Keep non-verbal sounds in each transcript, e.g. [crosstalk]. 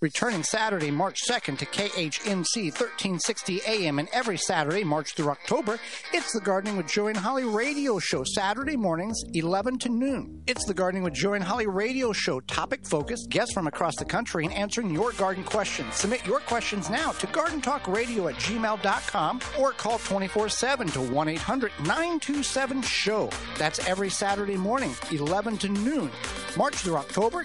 returning Saturday, March 2nd to KHNC 1360 AM and every Saturday, March through October, it's the Gardening with Joey and Holly radio show, Saturday mornings, 11 to noon. It's the Gardening with Joey and Holly radio show, topic focused, guests from across the country, and answering your garden questions. Submit your questions now to gardentalkradio at gmail.com or call 24 7 to 1 800 927 SHOW. That's every Saturday morning, 11 to noon. March through October,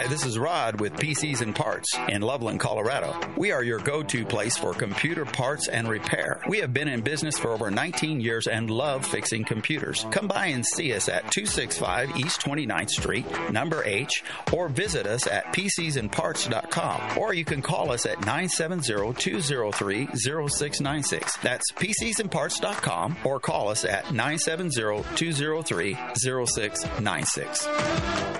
Hi, this is Rod with PCs and Parts in Loveland, Colorado. We are your go to place for computer parts and repair. We have been in business for over 19 years and love fixing computers. Come by and see us at 265 East 29th Street, number H, or visit us at PCsandParts.com. Or you can call us at 970 203 0696. That's PCsandParts.com or call us at 970 203 0696.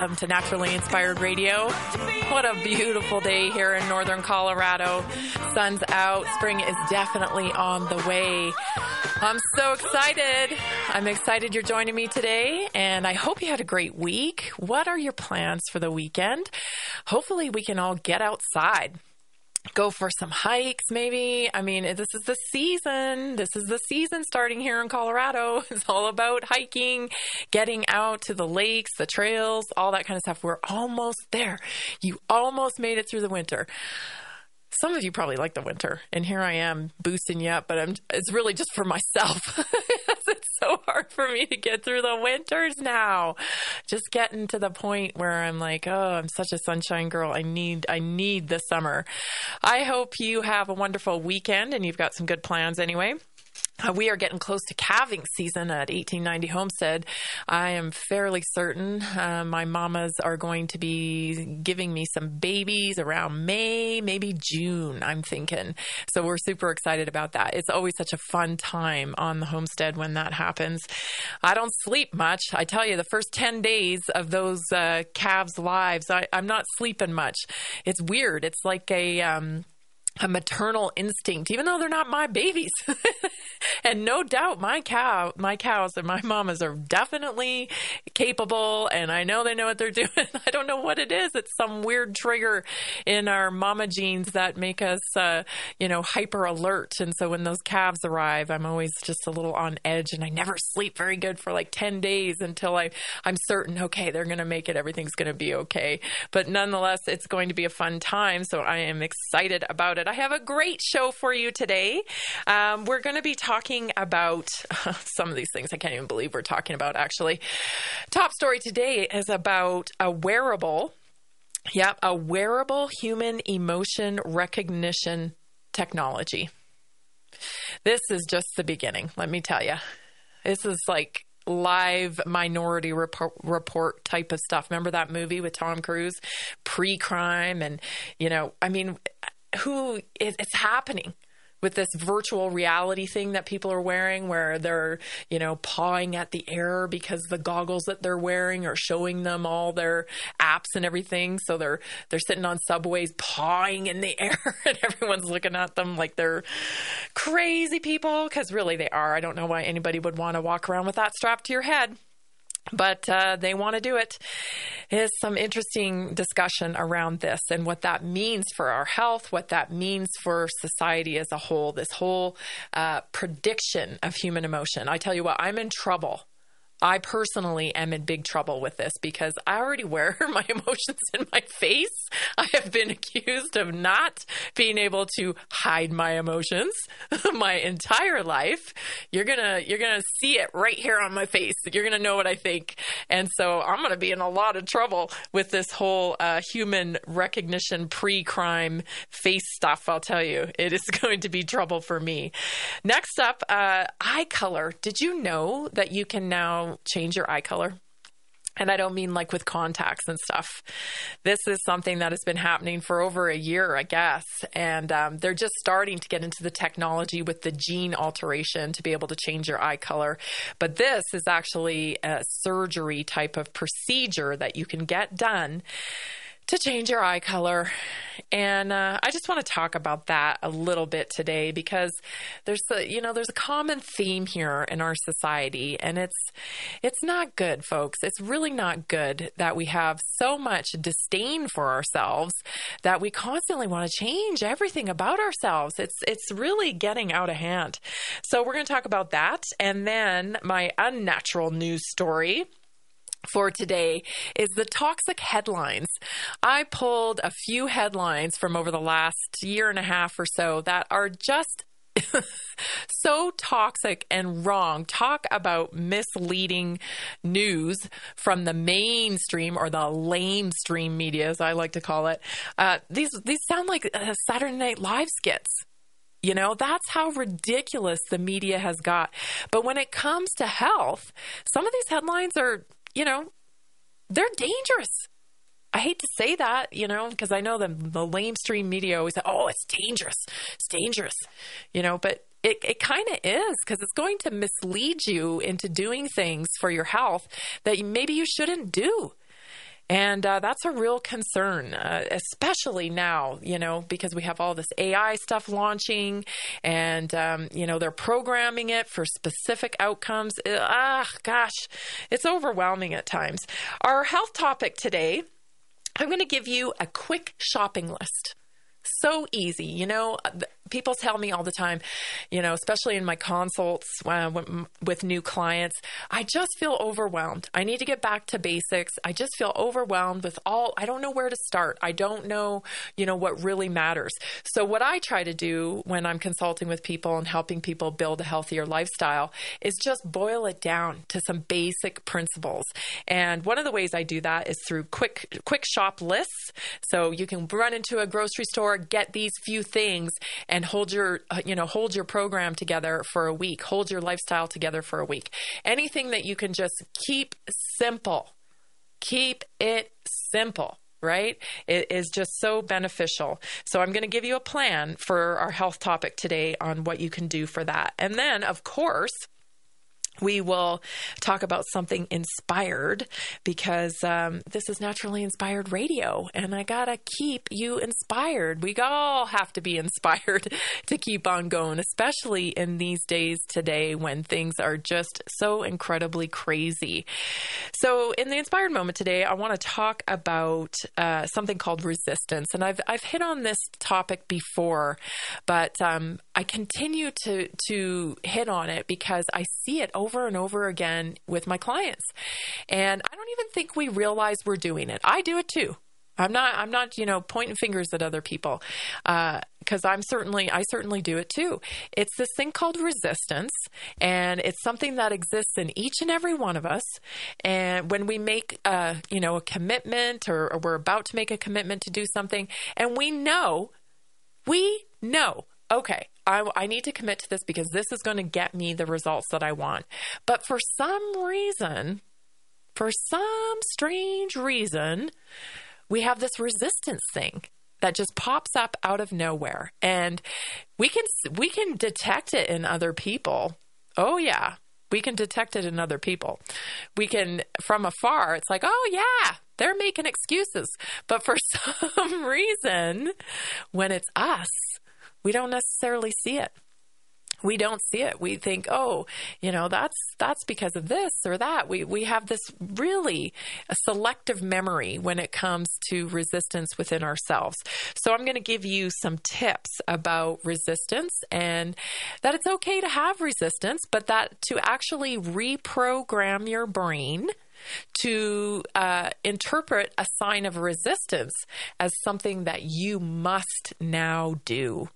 welcome to Naturally Inspired Radio. What a beautiful day here in northern Colorado. Sun's out, spring is definitely on the way. I'm so excited. I'm excited you're joining me today, and I hope you had a great week. What are your plans for the weekend? Hopefully, we can all get outside go for some hikes maybe. I mean this is the season. This is the season starting here in colorado. [laughs] It's all about hiking getting out to the lakes the trails all that kind of stuff. We're almost there. You almost made it through the winter. Some of you probably like the winter and here i am boosting you up but i'm it's really just for myself [laughs] so hard for me to get through the winters now. Just getting to the point where I'm like, oh, I'm such a sunshine girl. I need, I need the summer. I hope you have a wonderful weekend and you've got some good plans anyway. Uh, we are getting close to calving season at 1890 Homestead. I am fairly certain uh, my mamas are going to be giving me some babies around May, maybe June, I'm thinking. So we're super excited about that. It's always such a fun time on the homestead when that happens. I don't sleep much. I tell you, the first 10 days of those uh, calves' lives, I, am not sleeping much. It's weird. It's like a. Um, a maternal instinct, even though they're not my babies. [laughs] and no doubt my cow, my cows and my mamas are definitely capable and I know they know what they're [laughs] doing. I don't know what it is. It's some weird trigger in our mama genes that make us, uh, you know, hyper alert. And so when those calves arrive, I'm always just a little on edge and I never sleep very good for like 10 days until I, I'm certain, okay, they're going to make it. Everything's going to be okay. But nonetheless, it's going to be a fun time. So I am excited about it. I have a great show for you today. Um, we're going to be talking about [laughs] some of these things I can't even believe we're talking about, actually. Top story today is about a wearable. Yep, a wearable human emotion recognition technology. This is just the beginning, let me tell you. This is like live minority report, report, type of stuff. Remember that movie with Tom Cruise, pre crime? And, you know, I mean, who it's happening with this virtual reality thing that people are wearing where they're, you know, pawing at the air because the goggles that they're wearing are showing them all their apps and everything. So they're they're sitting on subways pawing in the [laughs] air and everyone's looking at them like they're crazy people because really they are. I don't know why anybody would want to walk around with that strapped to your head but uh, they want to do it. Is some interesting discussion around this and what that means for our health, what that means for society as a whole. This whole uh, prediction of human emotion. I tell you what, I'm in trouble I personally am in big trouble with this because I already wear [laughs] my emotions in my face. I have been accused of not being able to hide my emotions [laughs] my entire life. You're going to you're going to see it right here on my face. You're going to know what I think. And so I'm going to be in a lot of trouble with this whole uh, human recognition pre-crime face stuff, I'll tell you. It is [laughs] going to be trouble for me. Next up, uh, eye color. Did you know that you can now change your eye color. And I don't mean like with contacts and stuff. This is something that has been happening for over a year, I guess. And um, they're just starting to get into the technology with the gene alteration to be able to change your eye color. But this is actually a surgery type of procedure that you can get done to change your eye color. And uh, I just want to talk about that a little bit today because there's a, you know there's a common theme here in our society, and it's it's not good, folks. It's really not good that we have so much disdain for ourselves that we constantly want to change everything about ourselves. It's it's really getting out of hand. So we're going to talk about that, and then my unnatural news story for today is the toxic headlines. I pulled a few headlines from over the last year and a half or so that are just [laughs] so toxic and wrong. Talk about misleading news from the mainstream or the lamestream media, as I like to call it. Uh, these these sound like uh, Saturday Night Live skits. You know, that's how ridiculous the media has got. But when it comes to health, some of these headlines are you know, they're dangerous. I hate to say that, you know, because I know the, the lamestream media always say, oh, it's dangerous. It's dangerous, you know, but it, it kind of is because it's going to mislead you into doing things for your health that maybe you shouldn't do. And uh, that's a real concern, uh, especially now, you know, because we have all this AI stuff launching and, um, you know, they're programming it for specific outcomes. Uh, ah, gosh, it's overwhelming at times. Our health topic today, I'm going to give you a quick shopping list so easy. You know, people tell me all the time, you know, especially in my consults uh, with new clients, I just feel overwhelmed. I need to get back to basics. I just feel overwhelmed with all, I don't know where to start. I don't know, you know, what really matters. So, what I try to do when I'm consulting with people and helping people build a healthier lifestyle is just boil it down to some basic principles. And one of the ways I do that is through quick, quick shop lists. So, you can run into a grocery store, get these few things, and hold your, uh, you know, hold your program together for a week, hold your lifestyle together for a week. Anything that you can just keep simple. Keep it simple right? It is just so beneficial. So, I'm going to give you a plan for our health topic today on what you can do for that. And then, of course, we will talk about something inspired because um, this is naturally inspired radio and I gotta keep you inspired. We all have to be [laughs] inspired to keep on going, especially in these days today when things are just so incredibly crazy. So, in the inspired moment today, I want to talk about uh, something called resistance. And I've, I've hit on this topic before, but um, I continue to, to hit on it because I see it over and over again with my clients. And I don't even think we realize we're doing it. I do it too. I'm not. I'm not. You know, pointing fingers at other people because uh, I'm certainly. I certainly do it too. It's this thing called resistance, and it's something that exists in each and every one of us. And when we make, a, you know, a commitment, or, or we're about to make a commitment to do something, and we know, we know okay, I, I, need to commit to this because this is going to get me the results that I want. But for some reason, for some strange reason, we have this resistance thing that just pops up out of nowhere and we can we can detect it in other people. Oh yeah, we can detect it in other people. We can from afar it's like, "Oh yeah, they're making excuses." But for [laughs] some reason, when it's us, we don't necessarily see it we don't see it. We think, oh, you know, that's that's because of this or that. We we have this really selective memory when it comes to resistance within ourselves. So I'm going to give you some tips about resistance and that it's okay to have resistance, but that to actually reprogram your brain to uh, interpret a sign of resistance as something that you must now do.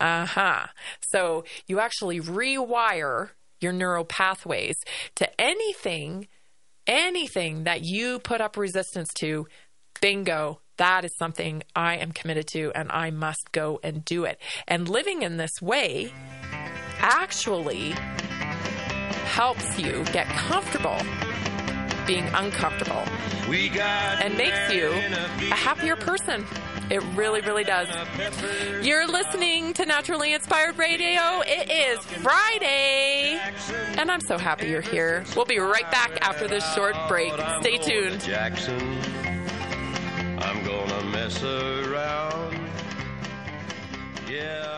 Uh huh. So you actually rewire your neural pathways to anything, anything that you put up resistance to. Bingo. That is something I am committed to, and I must go and do it. And living in this way actually helps you get comfortable being uncomfortable and makes you a happier person. It really, really does. You're listening to Naturally Inspired Radio. It is Friday. And I'm so happy you're here. We'll be right back after this short break. Stay tuned. Jackson, I'm gonna mess around. Yeah.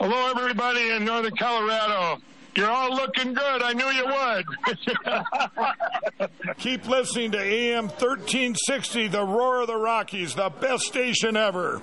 Hello, everybody in Northern Colorado. You're all looking good. I knew you would. [laughs] Keep listening to AM 1360, the roar of the Rockies, the best station ever.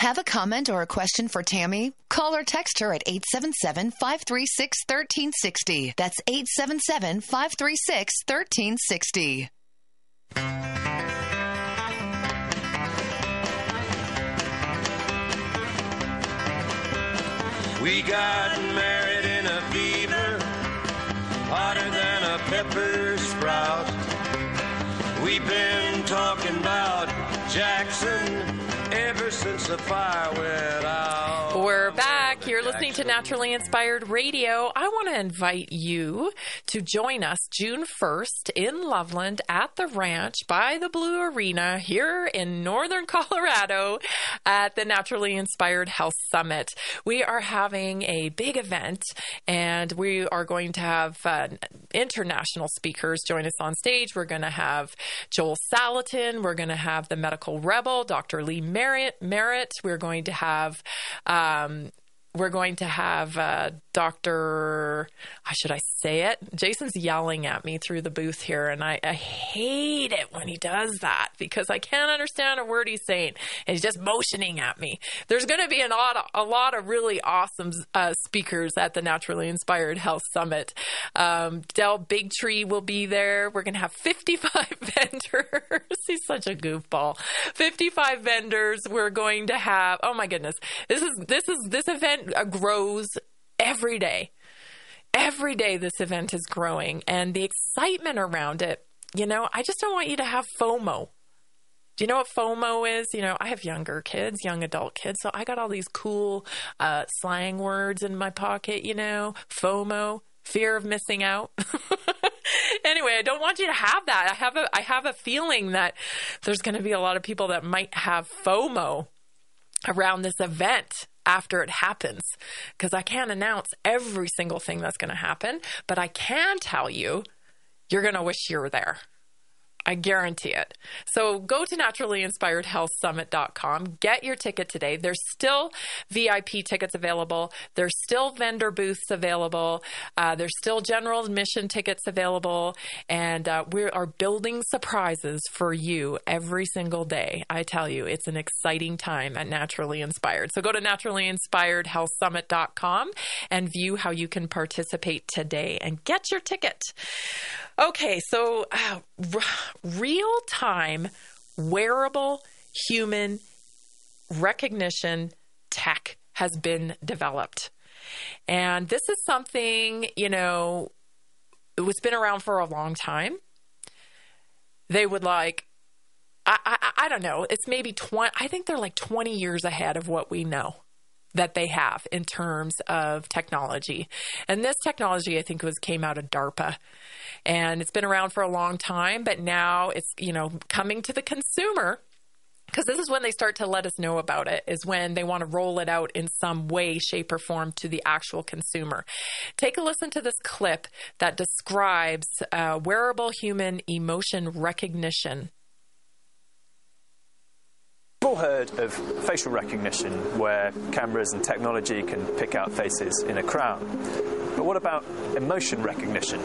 Have a comment or a question for Tammy? Call or text her at 877 536 1360. That's 877 536 1360. We got married in a fever, hotter than a pepper sprout. We've been talking about Jackson since the fire went out. We're back. Listening to Naturally Inspired Radio. I want to invite you to join us June 1st in Loveland at the ranch by the Blue Arena here in northern [laughs] Colorado at the Naturally Inspired Health Summit. We are having a big event and we are going to have uh, international speakers join us on stage. We're going to have Joel Salatin. We're going to have the medical rebel, Dr. Lee Merritt. Merritt. We're going to have um, we're going to have uh, Dr. How should I say it? Jason's yelling at me through the booth here, and I, I, hate it when he does that because I can't understand a word he's saying, and he's just motioning at me. There's going to be an a lot of really awesome uh, speakers at the Naturally Inspired Health Summit. Um, Del Bigtree will be there. We're going to have 55 [laughs] vendors. [laughs] he's such a goofball. 55 vendors. We're going to have. Oh my goodness, this is this is this event uh, grows every day. Every day, this event is growing, and the excitement around it. You know, I just don't want you to have FOMO. Do you know what FOMO is? You know, I have younger kids, young adult kids, so I got all these cool uh, slang words in my pocket. You know, FOMO, fear of missing out. [laughs] anyway, I don't want you to have that. I have a I have a feeling that there's going to be a lot of people that might have FOMO around this event after it happens because I can't announce every single thing that's going to happen, but I can tell you you're going to wish you were there. I guarantee it. So go to naturallyinspiredhealthsummit.com. Get your ticket today. There's still VIP tickets available. There's still vendor booths available. Uh, there's still general admission tickets available. And uh, we are building surprises for you every single day. I tell you, it's an exciting time at Naturally Inspired. So go to naturallyinspiredhealthsummit.com and view how you can participate today and get your ticket. Okay, so uh, real time wearable human recognition tech has been developed. And this is something, you know, it's been around for a long time. They would like, I, I, I don't know, it's maybe 20, I think they're like 20 years ahead of what we know that they have in terms of technology. And this technology, I think, was came out of DARPA. And it's been around for a long time, but now it's, you know, coming to the consumer because this is when they start to let us know about it is when they want to roll it out in some way shape or form to the actual consumer. Take a listen to this clip that describes uh, wearable human emotion recognition all heard of facial recognition where cameras and technology can pick out faces in a crowd. But what about emotion recognition?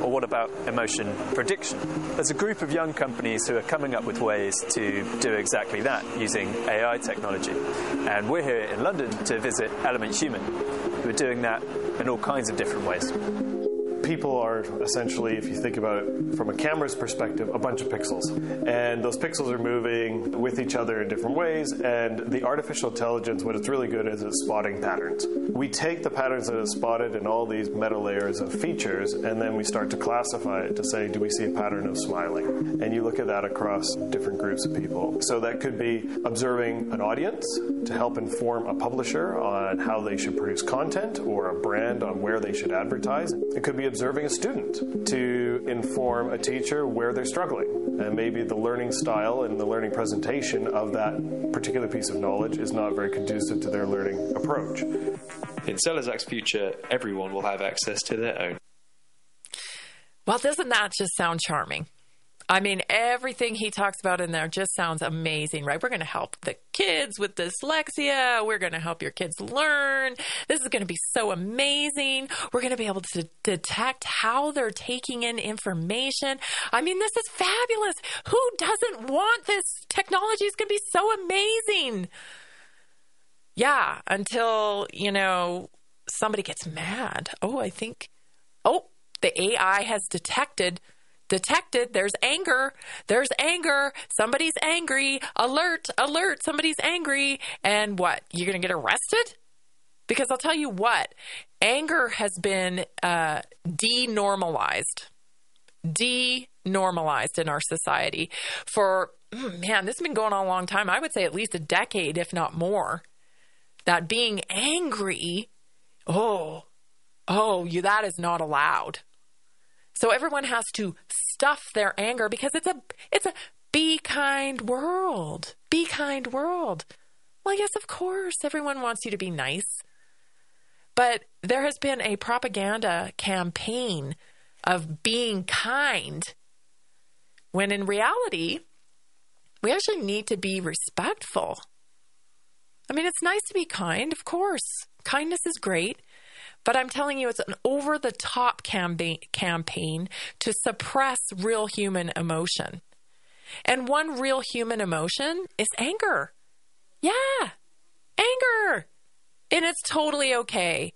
Or what about emotion prediction? There's a group of young companies who are coming up with ways to do exactly that using AI technology. And we're here in London to visit Element Human, who are doing that in all kinds of different ways people are essentially, if you think about it from a camera's perspective, a bunch of pixels. And those pixels are moving with each other in different ways. And the artificial intelligence, what it's really good at is spotting patterns. We take the patterns that it's spotted in all these meta layers of features, and then we start to classify it to say, do we see a pattern of smiling? And you look at that across different groups of people. So that could be observing an audience to help inform a publisher on how they should produce content or a brand on where they should advertise. It could be observing a student to inform a teacher where they're struggling. And maybe the learning style and the learning presentation of that particular piece of knowledge is not very conducive to their learning approach. In Celozac's future, everyone will have access to their own. Well, doesn't that just sound charming? I mean, everything he talks about in there just sounds amazing, right? We're going to help the kids with dyslexia. We're going to help your kids learn. This is going to be so amazing. We're going to be able to detect how they're taking in information. I mean, this is fabulous. Who doesn't want this? Technology is going to be so amazing. Yeah, until, you know, somebody gets mad. Oh, I think, oh, the AI has detected detected. There's anger. There's anger. Somebody's angry. Alert, alert. Somebody's angry. And what? You're going to get arrested? Because I'll tell you what, anger has been uh, denormalized, denormalized in our society for, mm, man, this has been going on a long time. I would say at least a decade, if not more. That being angry, oh, oh, you, that is not allowed. So everyone has to stuff their anger because it's a, it's a be kind world. Be kind world. Well, yes, of course, everyone wants you to be nice. But there has been a propaganda campaign of being kind when in reality, we actually need to be respectful. I mean, it's nice to be kind, of course. Kindness is great. But I'm telling you, it's an over the top campaign to suppress real human emotion. And one real human emotion is anger. Yeah, anger. And it's totally okay.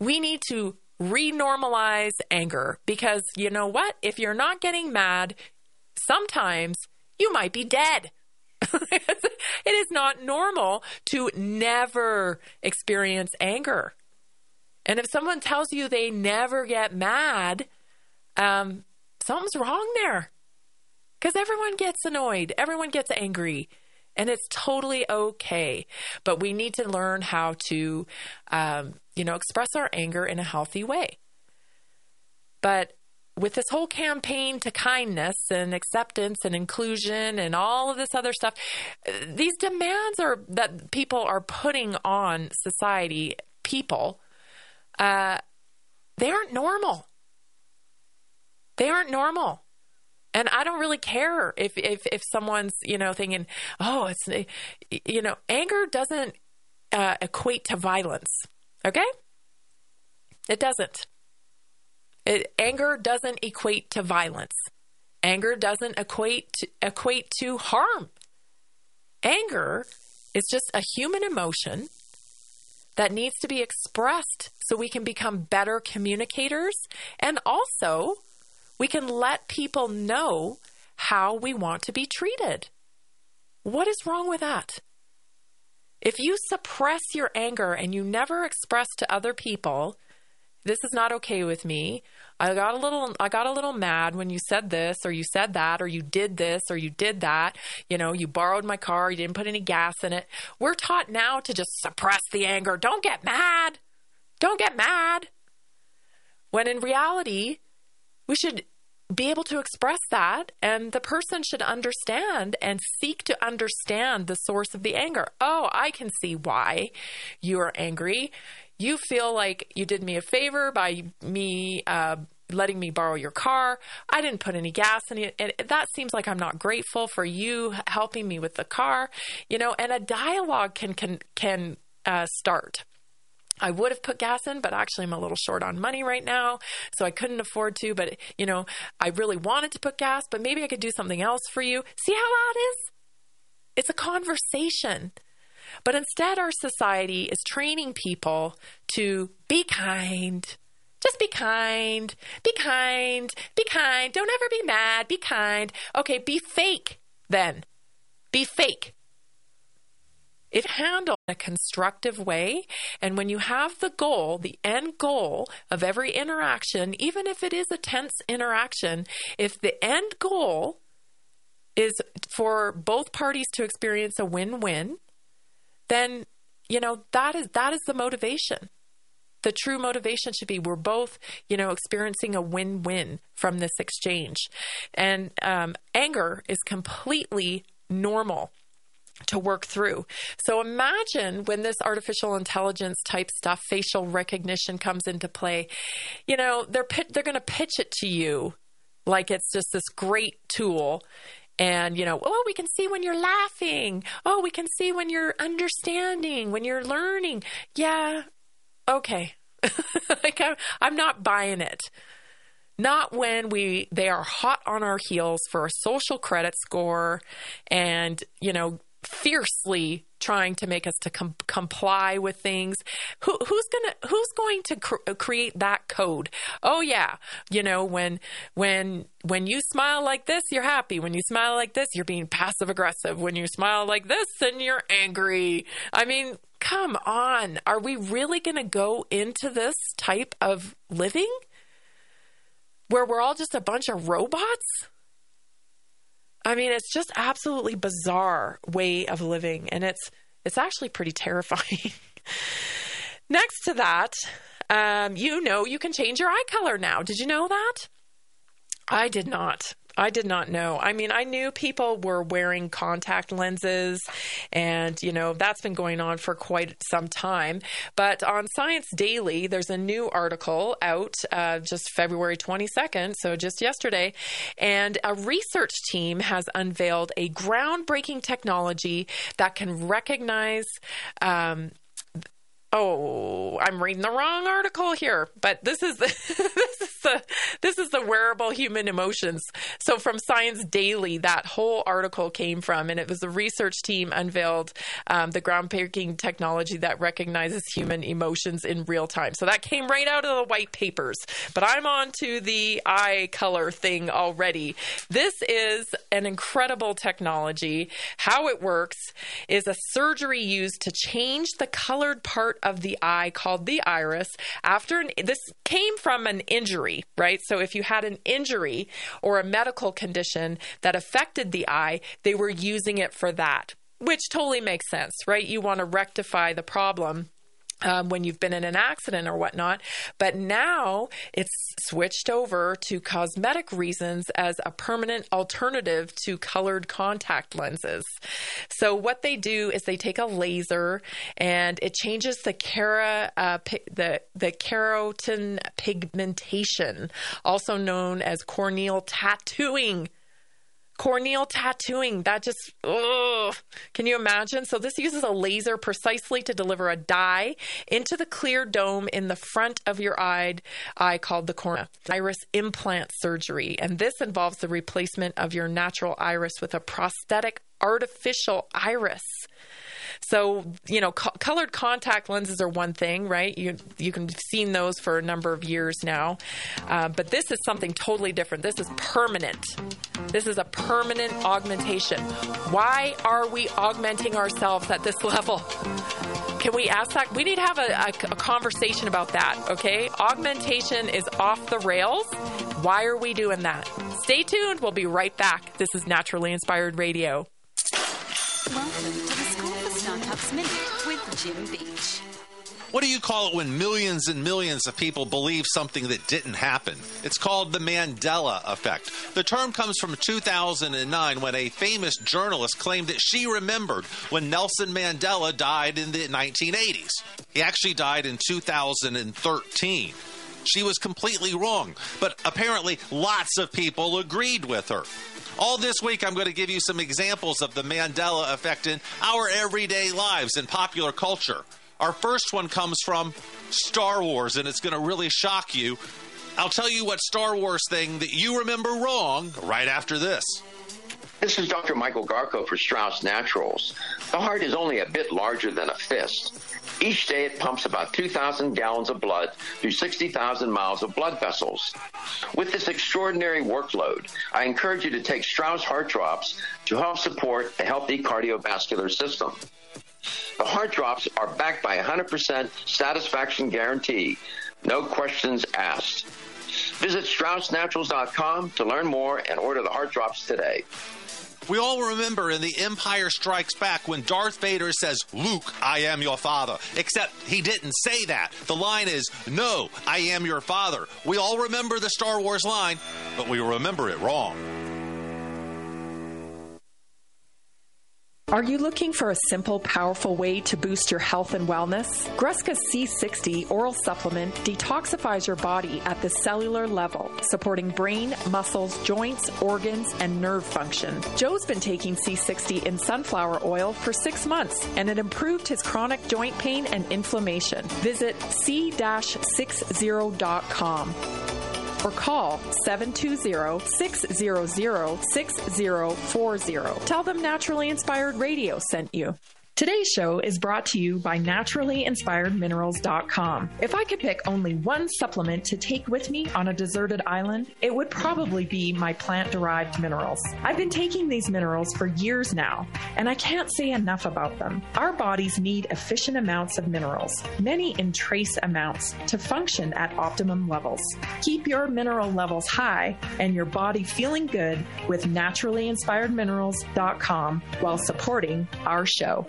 We need to renormalize anger because you know what? If you're not getting mad, sometimes you might be dead. [laughs] it is not normal to never experience anger. And if someone tells you they never get mad, um, something's wrong there. Because everyone gets annoyed, everyone gets angry, and it's totally okay. But we need to learn how to, um, you know, express our anger in a healthy way. But with this whole campaign to kindness and acceptance and inclusion and all of this other stuff, these demands are that people are putting on society, people, uh, they aren't normal. They aren't normal. And I don't really care if, if, if someone's, you know, thinking, oh, it's, you know, anger doesn't uh, equate to violence. Okay? It doesn't. It, anger doesn't equate to violence. Anger doesn't equate to, equate to harm. Anger is just a human emotion that needs to be expressed so we can become better communicators and also we can let people know how we want to be treated. What is wrong with that? If you suppress your anger and you never express to other people, this is not okay with me. I got a little I got a little mad when you said this or you said that or you did this or you did that. You know, you borrowed my car, you didn't put any gas in it. We're taught now to just suppress the anger. Don't get mad. Don't get mad. When in reality, we should be able to express that and the person should understand and seek to understand the source of the anger. Oh, I can see why you are angry. You feel like you did me a favor by me uh, letting me borrow your car. I didn't put any gas in it. And that seems like I'm not grateful for you helping me with the car, you know, and a dialogue can, can, can uh, start I would have put gas in, but actually I'm a little short on money right now, so I couldn't afford to. But, you know, I really wanted to put gas, but maybe I could do something else for you. See how that is? It's a conversation. But instead, our society is training people to be kind. Just be kind. Be kind. Be kind. Don't ever be mad. Be kind. Okay, be fake then. Be fake. If handled in a constructive way, and when you have the goal, the end goal of every interaction, even if it is a tense interaction, if the end goal is for both parties to experience a win-win, then you know that is that is the motivation. The true motivation should be we're both, you know, experiencing a win-win from this exchange, and um, anger is completely normal to work through. So imagine when this artificial intelligence type stuff, facial recognition comes into play. You know, they're they're going to pitch it to you like it's just this great tool. And, you know, oh, we can see when you're laughing. Oh, we can see when you're understanding, when you're learning. Yeah, okay. [laughs] like I'm, I'm not buying it not when we they are hot on our heels for a social credit score and you know fiercely trying to make us to com- comply with things. Who, who's gonna who's going to cr- create that code? Oh yeah. You know when when when you smile like this you're happy. When you smile like this you're being passive aggressive when you smile like this then you're angry. I mean come on. Are we really going to go into this type of living where we're all just a bunch of robots? I mean, it's just absolutely bizarre way of living and it's it's actually pretty terrifying. [laughs] Next to that, um, you know you can change your eye color now. Did you know that? I did not. I did not know. I mean, I knew people were wearing contact lenses, and, you know, that's been going on for quite some time. But on Science Daily, there's a new article out uh, just February 22nd, so just yesterday, and a research team has unveiled a groundbreaking technology that can recognize um, Oh, I'm reading the wrong article here, but this is the [laughs] this is the this is the wearable human emotions. So from Science Daily, that whole article came from, and it was the research team unveiled um, the groundbreaking technology that recognizes human emotions in real time. So that came right out of the white papers. But I'm on to the eye color thing already. This is an incredible technology. How it works is a surgery used to change the colored part of the eye called the iris after an, this came from an injury, right? So if you had an injury or a medical condition that affected the eye, they were using it for that, which totally makes sense, right? You want to rectify the problem um, when you've been in an accident or whatnot. But now it's switched over to cosmetic reasons as a permanent alternative to colored contact lenses. So what they do is they take a laser and it changes the cara, uh, the the keratin pigmentation, also known as corneal tattooing corneal tattooing. That just ugh. can you imagine? So this uses a laser precisely to deliver a dye into the clear dome in the front of your eye eye called the cornea. Iris implant surgery. And this involves the replacement of your natural iris with a prosthetic artificial iris so, you know, co- colored contact lenses are one thing, right? You you can seen those for a number of years now, uh, but this is something totally different. This is permanent. This is a permanent augmentation. Why are we augmenting ourselves at this [laughs] level? Can we ask that? We need to have a, a, a conversation about that, okay? Augmentation is off the rails. Why are we doing that? Stay tuned. We'll be right back. This is Naturally Inspired Radio. Welcome Minute with Jim Beach. What do you call it when millions and millions of people believe something that didn't happen? It's called the Mandela effect. The term comes from 2009 when a famous journalist claimed that she remembered when Nelson Mandela died in the 1980s. He actually died in 2013. She was completely wrong, but apparently lots of people agreed with her. All this week, I'm going to give you some examples of the Mandela effect in our everyday lives and popular culture. Our first one comes from Star Wars, and it's going to really shock you. I'll tell you what Star Wars thing that you remember wrong right after this. This is Dr. Michael Garko for Strauss Naturals. The heart is only a bit larger than a fist. Each day it pumps about 2,000 gallons of blood through 60,000 miles of blood vessels. With this extraordinary workload, I encourage you to take Strauss Heart Drops to help support a healthy cardiovascular system. The heart drops are backed by a 100% satisfaction guarantee. No questions asked. Visit StraussNaturals.com to learn more and order the heart drops today. We all remember in The Empire Strikes Back when Darth Vader says, Luke, I am your father. Except he didn't say that. The line is, No, I am your father. We all remember the Star Wars line, but we remember it wrong. Are you looking for a simple, powerful way to boost your health and wellness? Gruska C60 oral supplement detoxifies your body at the cellular level, supporting brain, muscles, joints, organs, and nerve function. Joe's been taking C60 in sunflower oil for six months, and it improved his chronic joint pain and inflammation. Visit c-60.com or call 720-600-6040. Tell them Naturally Inspired Radio sent you. Today's show is brought to you by naturallyinspiredminerals.com. If I could pick only one supplement to take with me on a deserted island, it would probably be my plant derived minerals. I've been taking these minerals for years now, and I can't say enough about them. Our bodies need efficient amounts of minerals, many in trace amounts, to function at optimum levels. Keep your mineral levels high and your body feeling good with naturallyinspiredminerals.com while supporting our show.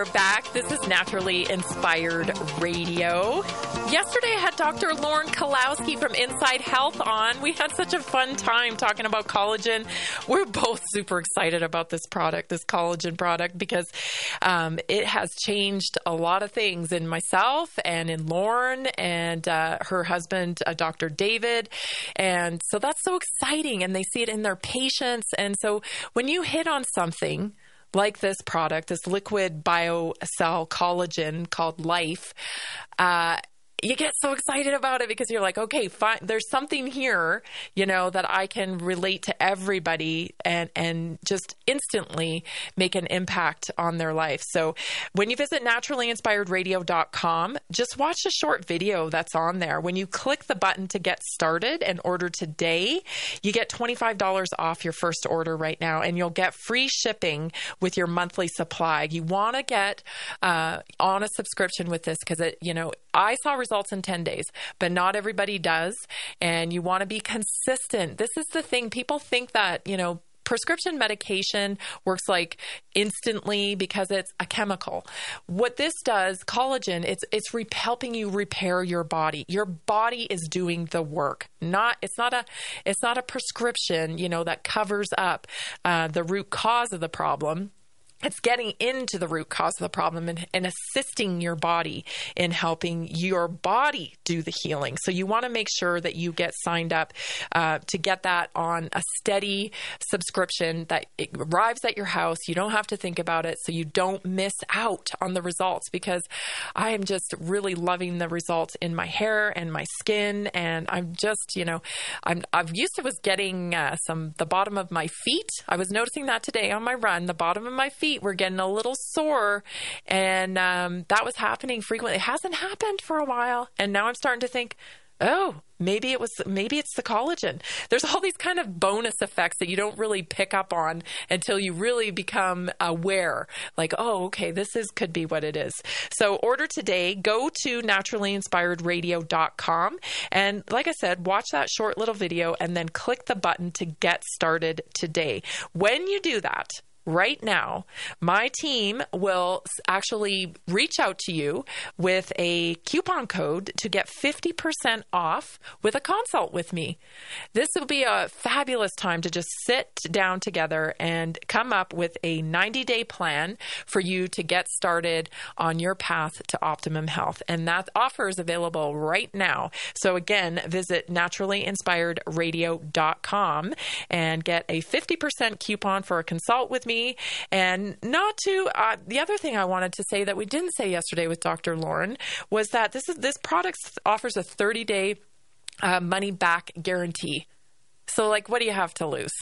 We're back. This is Naturally Inspired Radio. Yesterday, I had Dr. Lauren Kalowski from Inside Health on. We had such a fun time talking about collagen. We're both super excited about this product, this collagen product, because um, it has changed a lot of things in myself and in Lauren and uh, her husband, uh, Dr. David. And so that's so exciting. And they see it in their patients. And so when you hit on something, like this product, this liquid biocell collagen called Life, uh, you get so excited about it because you're like, okay, fine. There's something here, you know, that I can relate to everybody and and just instantly make an impact on their life. So when you visit naturallyinspiredradio.com, just watch a short video that's on there. When you click the button to get started and order today, you get $25 off your first order right now, and you'll get free shipping with your monthly supply. You want to get uh, on a subscription with this because it, you know, I saw results in 10 days, but not everybody does. And you want to be consistent. This is the thing. People think that, you know, prescription medication works like instantly because it's a chemical. What this does, collagen, it's it's re- helping you repair your body. Your body is doing the work. Not it's not a it's not a prescription, you know, that covers up uh, the root cause of the problem it's getting into the root cause of the problem and, and, assisting your body in helping your body do the healing. So you want to make sure that you get signed up uh, to get that on a steady subscription that arrives at your house. You don't have to think about it, so you don't miss out on the results. Because I am just really loving the results in my hair and my skin, and I'm just you know I'm I've used to was getting uh, some the bottom of my feet. I was noticing that today on my run, the bottom of my feet feet were getting a little sore, and um, that was happening frequently. It hasn't happened for a while, and now I'm starting to think, oh, maybe it was maybe it's the collagen. There's all these kind of bonus effects that you don't really pick up on until you really become aware. Like, oh, okay, this is could be what it is. So order today. Go to naturallyinspiredradio.com and like I said, watch that short little video and then click the button to get started today. When you do that, right now, my team will actually reach out to you with a coupon code to get 50% off with a consult with me. This will be a fabulous time to just sit down together and come up with a 90 day plan for you to get started on your path to optimum health. And that offer is available right now. So, again, visit naturallyinspiredradio.com and get a 50% coupon for a consult with me And not to uh, the other thing I wanted to say that we didn't say yesterday with Dr. Lauren was that this is this product offers a 30 day uh, money back guarantee. So, like, what do you have to lose?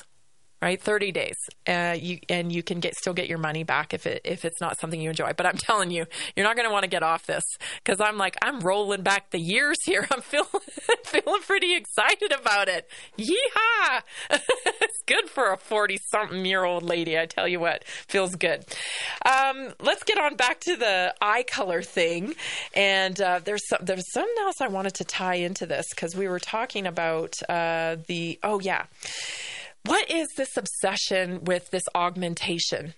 Right? 30 days. Uh, you, and you can get still get your money back if it if it's not something you enjoy. But i'm [laughs] telling you you're not going to want to get off this because i'm like i'm rolling back the years here. [laughs] I'm feeling [laughs] feeling pretty excited about it. Yeehaw! It's good for a 40 something year old lady i tell you what. Feels good. Um, let's get on back to the eye color thing. And uh, there's some, there's something else i wanted to tie into this because we were talking about uh, the oh yeah what is this obsession with this augmentation?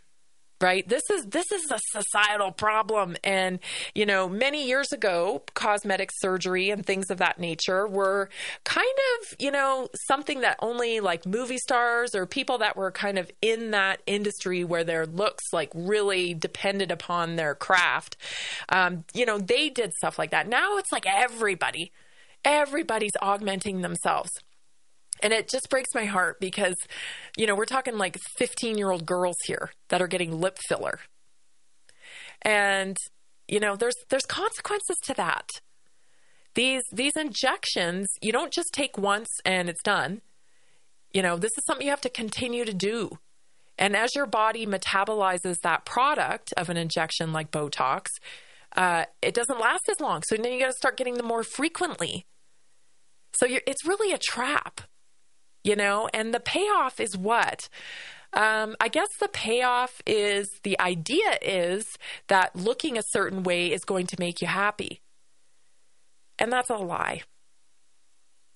right? This is this is a societal problem. And you know many years ago cosmetic surgery and things of that nature were kind of you know something that only like movie stars or people that were kind of in that industry where their looks like really depended upon their craft um, you know they did stuff like that. Now it's like everybody everybody's augmenting themselves And it just breaks my heart because, you know, we're talking like 15 year old girls here that are getting lip filler. And, you know, there's, there's consequences to that. These, these injections, you don't just take once and it's done. You know, this is something you have to continue to do. And as your body metabolizes that product of an injection like Botox, uh, it doesn't last as long. So then you got to start getting them more frequently. So it's really a trap, you know? And the payoff is what? Um, I guess the payoff is the idea is that looking a certain way is going to make you happy. And that's a lie.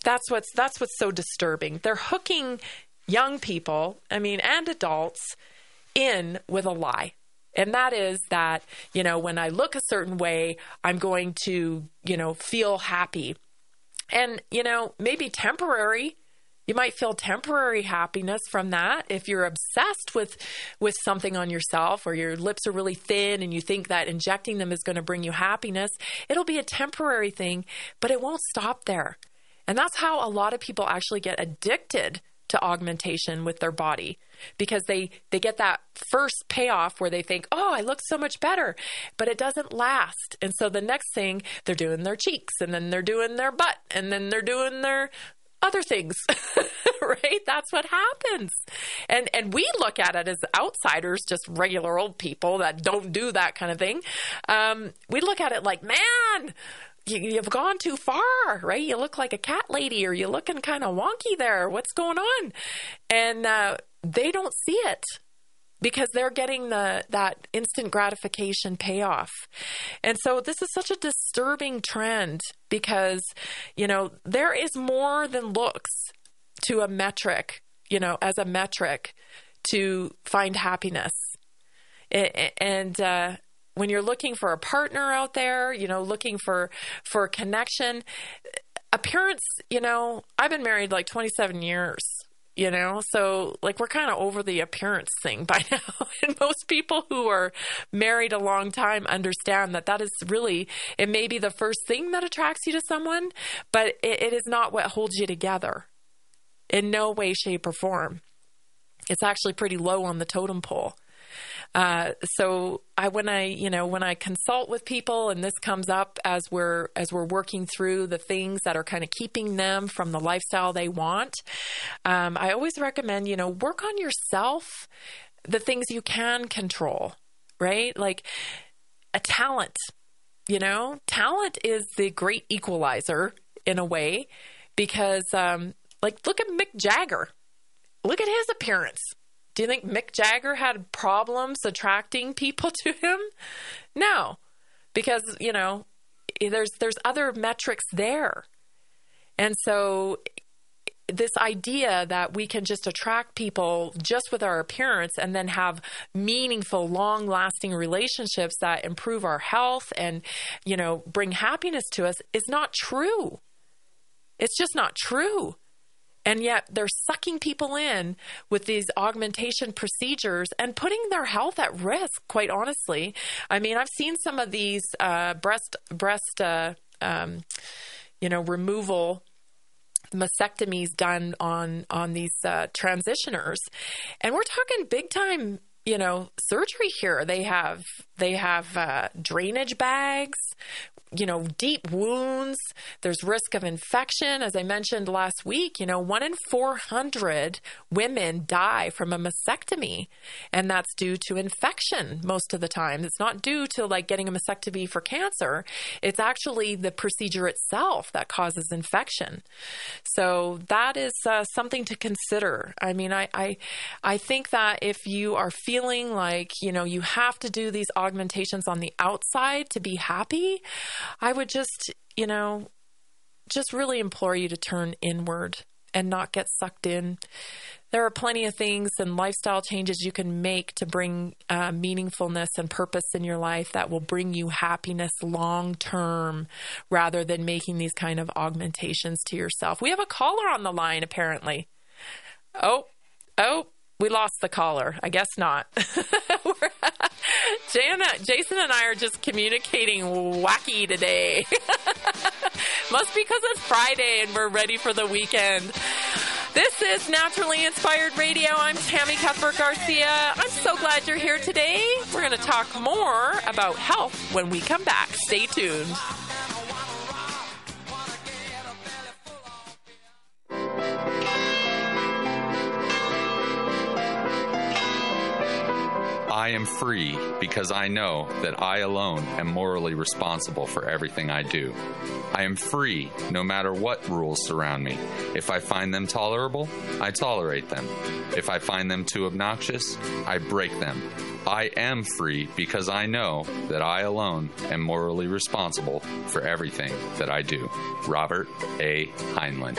That's what's that's what's so disturbing. They're hooking young people, I mean, and adults in with a lie. And that is that, you know, when I look a certain way, I'm going to, you know, feel happy. And, you know, maybe temporary. You might feel temporary happiness from that if you're obsessed with with something on yourself or your lips are really thin and you think that injecting them is going to bring you happiness. It'll be a temporary thing, but it won't stop there. And that's how a lot of people actually get addicted to augmentation with their body because they they get that first payoff where they think, "Oh, I look so much better." But it doesn't last. And so the next thing, they're doing their cheeks and then they're doing their butt and then they're doing their other things. [laughs] right? That's what happens. And and we look at it as outsiders, just regular old people that don't do that kind of thing. Um, we look at it like, man, you, have gone too far, right? You look like a cat lady, or you're looking kind of wonky there. What's going on? And uh, they don't see it because they're getting the that instant gratification payoff. And so this is such a disturbing trend because you know there is more than looks to a metric, you know, as a metric to find happiness. And uh, when you're looking for a partner out there, you know, looking for for a connection, appearance, you know, I've been married like 27 years, you know, so like we're kind of over the appearance thing by [laughs] now. and most people who are married a long time understand that that is really, it may be the first thing that attracts you to someone, but it, it is not what holds you together in no way, shape, or form. It's actually pretty low on the totem pole. Uh, so I when I you know when I consult with people and this comes up as we're as we're working through the things that are kind of keeping them from the lifestyle they want, um, I always recommend you know work on yourself, the things you can control, right? Like a talent, you know, talent is the great equalizer in a way because um, like look at Mick Jagger, look at his appearance do you think Mick Jagger had problems attracting people to him? No, because you know there's there's other metrics there, and so this idea that we can just attract people just with our appearance and then have meaningful long lasting relationships that improve our health and you know bring happiness to us is not true. It's just not true and yet they're sucking people in with these augmentation procedures and putting their health at risk, quite honestly. I mean, I've seen some of these uh, breast, breast, uh, um, you know, removal mastectomies done on on these uh, transitioners, and we're talking big time you know surgery here. They have they have uh, drainage bags you know, deep wounds. There's risk of infection. As I mentioned last week, you know, one in 400 women die from a mastectomy, and that's due to infection most of the time. It's not due to like getting a mastectomy for cancer. It's actually the procedure itself that causes infection. So that is uh, something to consider. I mean, I, I, I think that if you are feeling like, you know, you have to do these augmentations on the outside to be happy, I would just, you know, just really implore you to turn inward and not get sucked in. There are plenty of things and lifestyle changes you can make to bring uh, meaningfulness and purpose in your life that will bring you happiness long term rather than making these kind of augmentations to yourself. We have a caller on the line, apparently. Oh, oh, we lost the caller. I guess not. [laughs] Jana, Jason and I are just communicating wacky today. [laughs] Must be because it's Friday and we're ready for the weekend. This is Naturally Inspired Radio. I'm Tammy Cuthbert Garcia. I'm so glad you're here today. We're going to talk more about health when we come back. Stay tuned. I am free because I know that I alone am morally responsible for everything I do. I am free no matter what rules surround me. If I find them tolerable, I tolerate them. If I find them too obnoxious, I break them. I am free because I know that I alone am morally responsible for everything that I do. Robert A. Heinlein.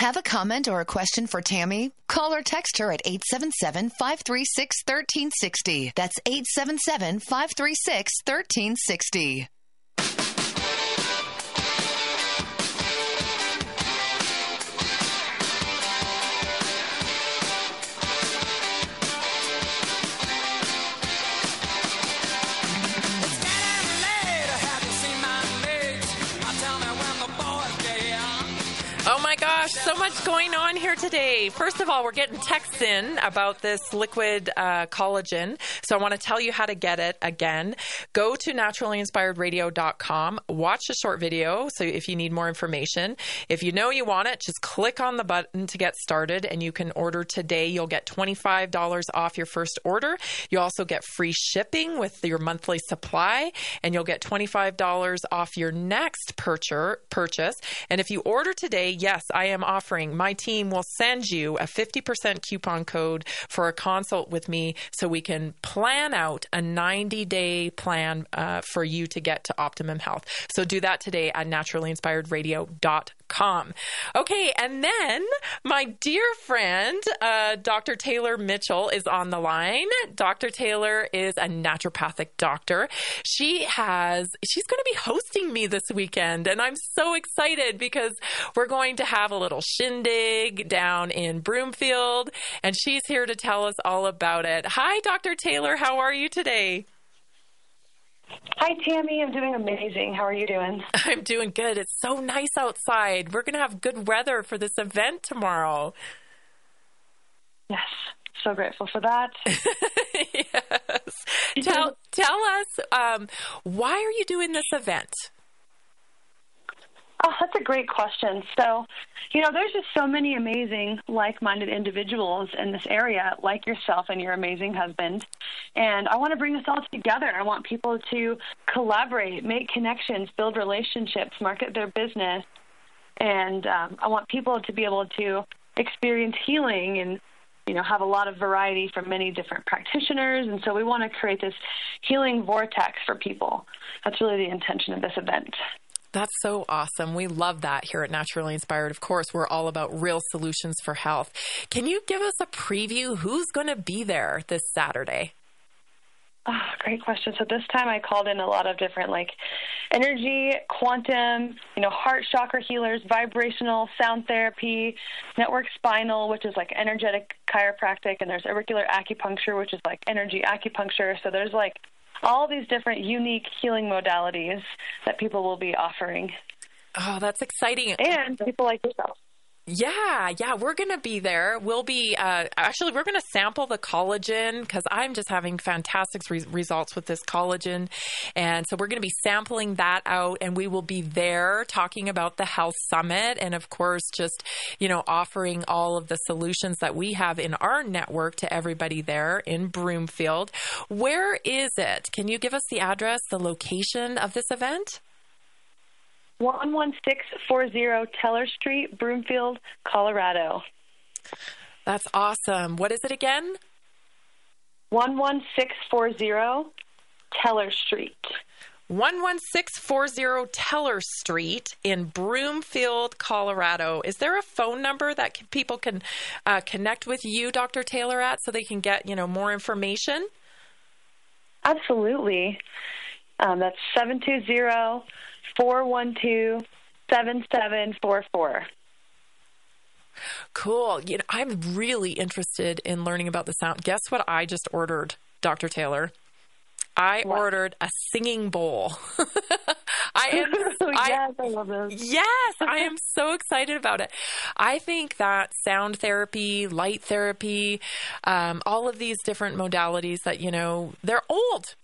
Have a comment or a question for Tammy? Call or text her at 877 536 1360. That's 877 536 1360. Much going on here today. First of all, we're getting texts in about this liquid uh, collagen. So I want to tell you how to get it again. Go to naturallyinspiredradio.com, watch the short video. So if you need more information, if you know you want it, just click on the button to get started and you can order today. You'll get $25 off your first order. You also get free shipping with your monthly supply and you'll get $25 off your next purchase. And if you order today, yes, I am offering. My team will send you a 50% coupon code for a consult with me so we can plan out a 90 day plan uh, for you to get to optimum health. So do that today at naturallyinspiredradio.com. Okay, and then my dear friend, uh, Dr. Taylor Mitchell, is on the line. Dr. Taylor is a naturopathic doctor. She has, she's going to be hosting me this weekend, and I'm so excited because we're going to have a little shindig down in Broomfield, and she's here to tell us all about it. Hi, Dr. Taylor. How are you today? Hi, Tammy. I'm doing amazing. How are you doing? [laughs] I'm doing good. It's so nice outside. We're going to have good weather for this event tomorrow. Yes. So grateful for that. [laughs] yes. [laughs] Tell, tell us, um, why are you doing this event? Oh, that's a great question. So, you know, there's just so many amazing like minded individuals in this area, like yourself and your amazing husband. And I want to bring us all together. I want people to collaborate, make connections, build relationships, market their business. And um, I want people to be able to experience healing and you know have a lot of variety from many different practitioners and so we want to create this healing vortex for people that's really the intention of this event that's so awesome. We love that here at Naturally Inspired. Of course, we're all about real solutions for health. Can you give us a preview? Who's going to be there this Saturday? Oh, great question. So this time I called in a lot of different like energy, quantum, you know, heart chakra healers, vibrational sound therapy, network spinal, which is like energetic chiropractic, and there's auricular acupuncture, which is like energy acupuncture. So there's like all these different unique healing modalities that people will be offering. Oh, that's exciting. And people like yourself. Yeah, yeah, we're going to be there. We'll be uh, actually we're going to sample the collagen because I'm just having fantastic re- results with this collagen, and so we're going to be sampling that out, and we will be there talking about the health summit, and of course, just you know offering all of the solutions that we have in our network to everybody there in Broomfield. Where is it? Can you give us the address, the location of this event? 11640 Teller Street, Broomfield, Colorado. That's awesome. What is it again? 11640 Teller Street. 11640 Teller Street in Broomfield, Colorado. Is there a phone number that can, people can uh, connect with you, Dr. Taylor, at so they can get you know more information? Absolutely. Um, that's 720 412 7744. Cool. You know, I'm really interested in learning about the sound. Guess what I just ordered, Dr. Taylor? I what? ordered a singing bowl. [laughs] I am. [laughs] yes, I, I love those. Yes, I [laughs] am so excited about it. I think that sound therapy, light therapy, um, all of these different modalities that you know they're old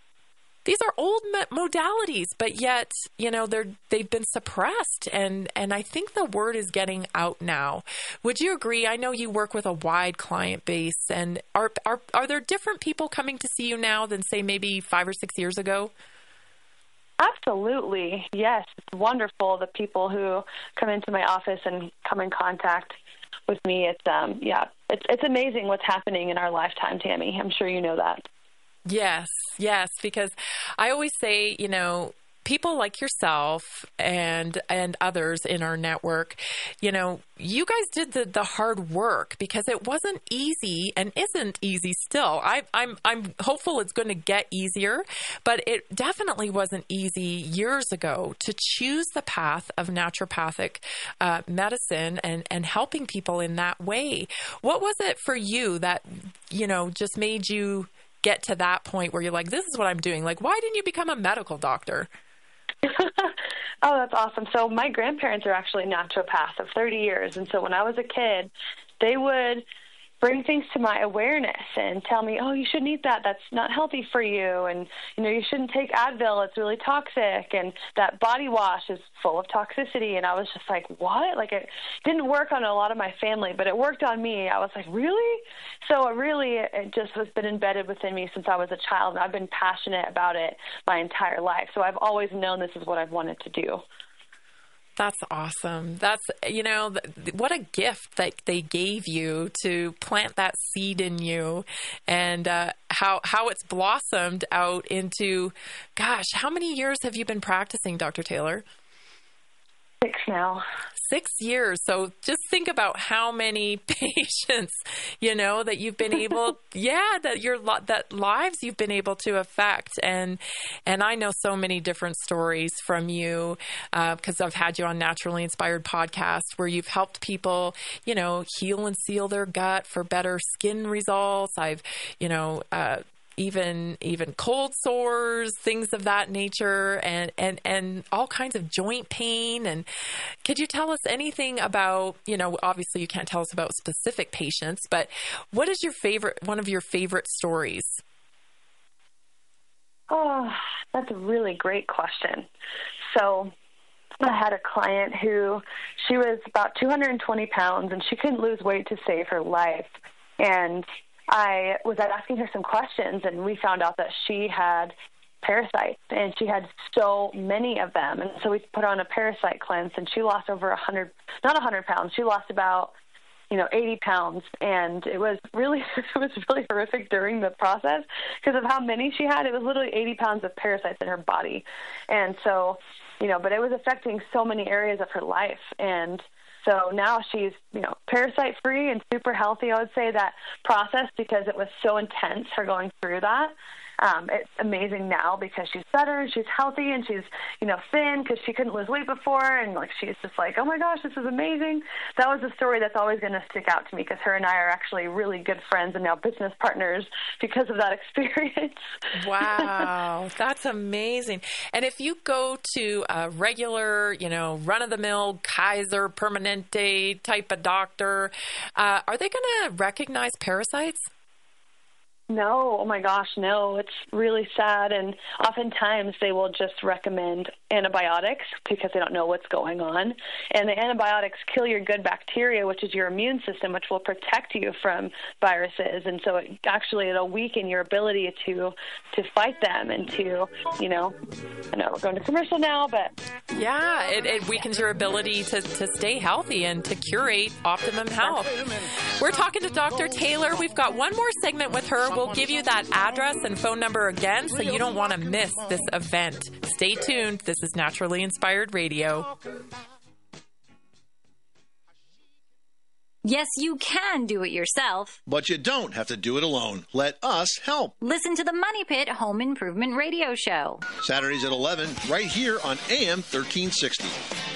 these are old modalities, but yet you know they're they've been suppressed, and and I think the word is getting out now. Would you agree? I know you work with a wide client base, and are are are there different people coming to see you now than say maybe five or six years ago? Absolutely, yes. It's wonderful the people who come into my office and come in contact with me. It's um yeah, it's it's amazing what's happening in our lifetime, Tammy. I'm sure you know that. Yes, yes, because I always say, you know, people like yourself and and others in our network, you know, you guys did the, the hard work because it wasn't easy and isn't easy still. I, I'm I'm hopeful it's going to get easier, but it definitely wasn't easy years ago to choose the path of naturopathic uh, medicine and and helping people in that way. What was it for you that you know just made you get to that point where you're like, this is what I'm doing? Like, why didn't you become a medical doctor? [laughs] oh, that's awesome. So my grandparents are actually naturopaths of 30 years, and so when I was a kid, they would bring things to my awareness and tell me, oh, you shouldn't eat that. That's not healthy for you. And, you know, you shouldn't take Advil. It's really toxic. And that body wash is full of toxicity. And I was just like, what? Like, it didn't work on a lot of my family, but it worked on me. I was like, really? So it really, it just has been embedded within me since I was a child. And I've been passionate about it my entire life. So I've always known this is what I've wanted to do. That's awesome. That's, you know, what a gift that they gave you to plant that seed in you and uh, how, how it's blossomed out into, gosh, how many years have you been practicing, Dr. Taylor? Six now six years. So just think about how many [laughs] patients, you know, that you've been able, [laughs] yeah, that your that lives you've been able to affect. And and I know so many different stories from you because uh, I've had you on Naturally Inspired podcast where you've helped people, you know, heal and seal their gut for better skin results. I've, you know, uh, even even cold sores, things of that nature, and and and all kinds of joint pain. And could you tell us anything about you know? Obviously, you can't tell us about specific patients, but what is your favorite? One of your favorite stories? Oh, that's a really great question. So. I had a client who she was about 220 pounds and she couldn't lose weight to save her life. And I was asking her some questions, and we found out that she had parasites, and she had so many of them. And so we put on a parasite cleanse, and she lost over a hundred, not a hundred pounds. She lost about, you know, 80 pounds, and it was really, [laughs] it was really horrific during the process because of how many she had. It was literally 80 pounds of parasites in her body, and so, you know, but it was affecting so many areas of her life, and so now she's, you know, parasite free and super healthy. I would say that process because it was so intense her going through that um, it's amazing now because she's better and she's healthy and she's you know thin because she couldn't lose weight before. And like she's just like oh my gosh this is amazing. That was a story that's always going to stick out to me because her and i are actually really good friends and now business partners because of that [laughs] experience. Wow. That's amazing. And if you go to a regular you know run of the mill kaiser permanente type of doctor uh, are they going to recognize parasites No, oh my gosh, no. It's really sad. And oftentimes they will just recommend antibiotics because they don't know what's going on. And the antibiotics kill your good bacteria, which is your immune system, which will protect you from viruses. And so it actually it'll weaken your ability to to fight them and to, you know, I know we're going to commercial now, but yeah, it, it weakens your ability to, to stay healthy and to curate optimum health. We're talking to Dr. Taylor. We've got one more segment with her. We'll give you that address and phone number again so you don't want to miss this event. Stay tuned. This is Naturally Inspired Radio. Yes, you can do it yourself. But you don't have to do it alone. Let us help. Listen to the Money Pit Home Improvement Radio Show. Saturdays at 11, right here on AM 1360.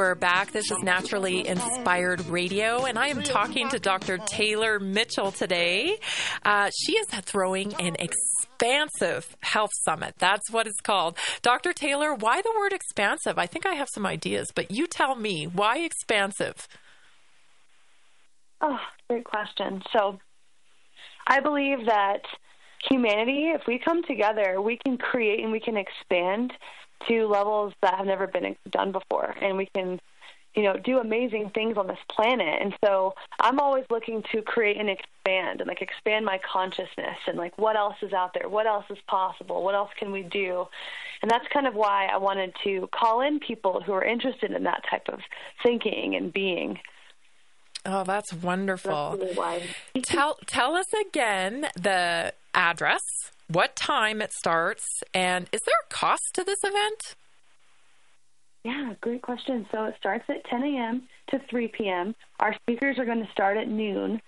We're back. This is Naturally Inspired Radio, and I am talking to Dr. Taylor Mitchell today. Uh, she is throwing an expansive health summit. That's what it's called. Dr. Taylor, why the word expansive? I think I have some ideas, but you tell me. Why expansive? Oh, great question. So, I believe that humanity, if we come together, we can create and we can expand to levels that have never been done before, and we can, you know, do amazing things on this planet. And so, I'm always looking to create and expand, and like expand my consciousness, and like what else is out there, what else is possible, what else can we do, and that's kind of why I wanted to call in people who are interested in that type of thinking and being. Oh, that's wonderful. That's really tell tell us again the address, what time it starts, and is there a cost to this event? Yeah, great question. So it starts at 10 a.m. to 3 p.m. Our speakers are going to start at noon,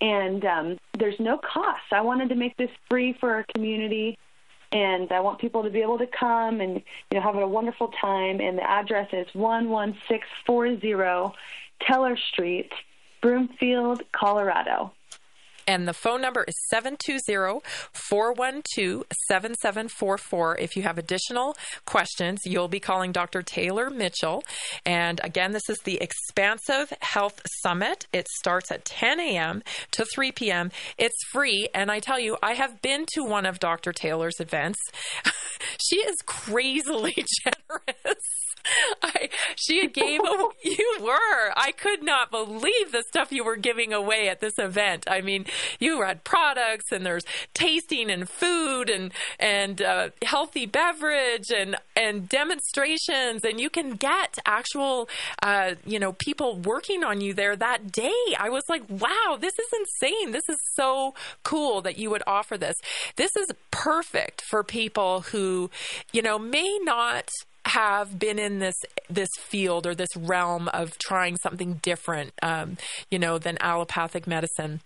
and um, there's no cost. I wanted to make this free for our community, and I want people to be able to come and you know have a wonderful time. And the address is 11640 Teller Street, Broomfield, Colorado. And the phone number is 720-412-7744. If you have additional questions, you'll be calling Dr. Taylor Mitchell. And again, this is the Expansive Health Summit. It starts at 10 a.m. to 3 p.m. It's free. And I tell you, I have been to one of Dr. Taylor's events. [laughs] she is crazily [laughs] generous. [laughs] I, she gave away, [laughs] you were. I could not believe the stuff you were giving away at this event. I mean, you had products and there's tasting and food and and uh, healthy beverage and and demonstrations and you can get actual uh, you know people working on you there that day. I was like, wow, this is insane. This is so cool that you would offer this. This is perfect for people who you know may not have been in this this field or this realm of trying something different, um, you know, than allopathic medicine.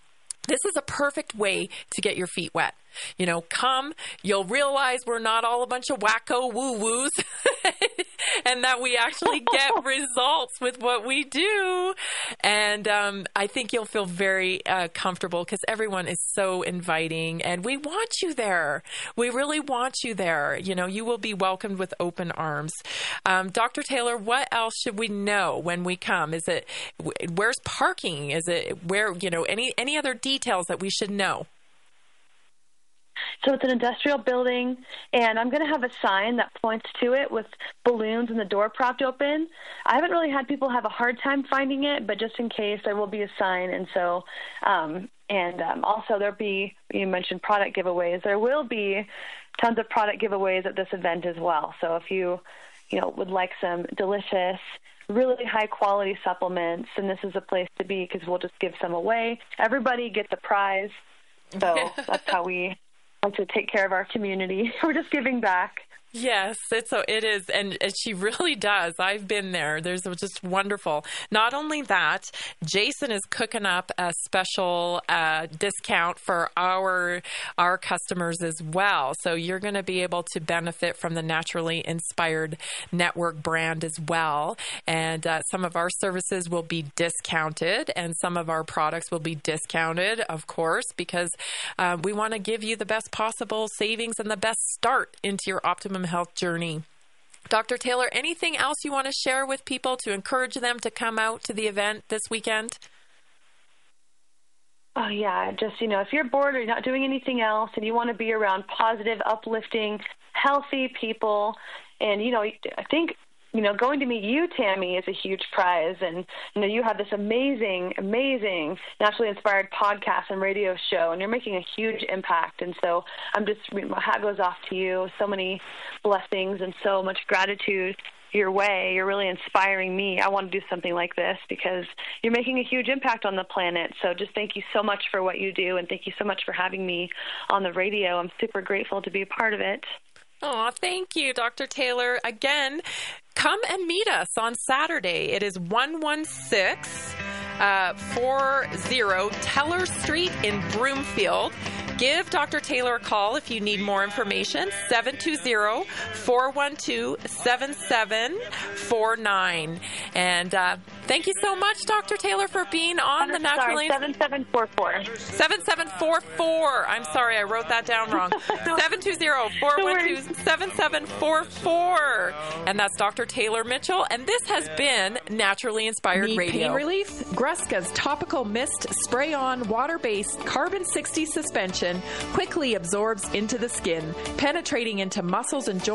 This is a perfect way to get your feet wet. You know, come, you'll realize we're not all a bunch of wacko woo woos. [laughs] and that we actually get [laughs] results with what we do. And um, I think you'll feel very uh, comfortable because everyone is so inviting, and we want you there. We really want you there. You know, you will be welcomed with open arms. Um, Dr. Taylor, what else should we know when we come? Is it where's parking? Is it where you know any any other details that we should know? So it's an industrial building, and I'm going to have a sign that points to it with balloons and the door propped open. I haven't really had people have a hard time finding it, but just in case, there will be a sign. And so, um, and um, also there'll be you mentioned product giveaways. There will be tons of product giveaways at this event as well. So if you, you know, would like some delicious really high quality supplements and this is a place to be because we'll just give some away everybody gets a prize so [laughs] that's how we like to take care of our community. [laughs] We're just giving back. Yes, it's so it is, and, she really does. I've been there. There's just wonderful. Not only that, Jason is cooking up a special uh, discount for our our customers as well. So you're going to be able to benefit from the Naturally Inspired Network brand as well. And uh, some of our services will be discounted, and some of our products will be discounted, of course, because uh, we want to give you the best possible savings and the best start into your optimum health journey. Dr. Taylor, anything else you want to share with people to encourage them to come out to the event this weekend? Oh, yeah. Just, you know, if you're bored or you're not doing anything else and you want to be around positive, uplifting, healthy people, and, you know, I think you know, going to meet you, Tammy, is a huge prize. And, you know, you have this amazing, amazing naturally inspired podcast and radio show, and you're making a huge impact. And so I'm just, my hat goes off to you. So many blessings and so much gratitude your way. You're really inspiring me. I want to do something like this because you're making a huge impact on the planet. So just thank you so much for what you do, and thank you so much for having me on the radio. I'm super grateful to be a part of it. Oh, thank you, Dr. Taylor. Again, come and meet us on Saturday. It is 116 uh, 40 Teller Street in Broomfield. Give Dr. Taylor a call if you need more information. 720 412 7749. And uh, thank you so much, Dr. Taylor, for being on I'm the Naturally. 7744. 7744. I'm sorry, I wrote that down wrong. [laughs] 720 412 7744. And that's Dr. Taylor Mitchell. And this has been Naturally Inspired Need Radio. Pain relief? Gruska's topical mist spray on water based carbon 60 suspension quickly absorbs into the skin, penetrating into muscles and joints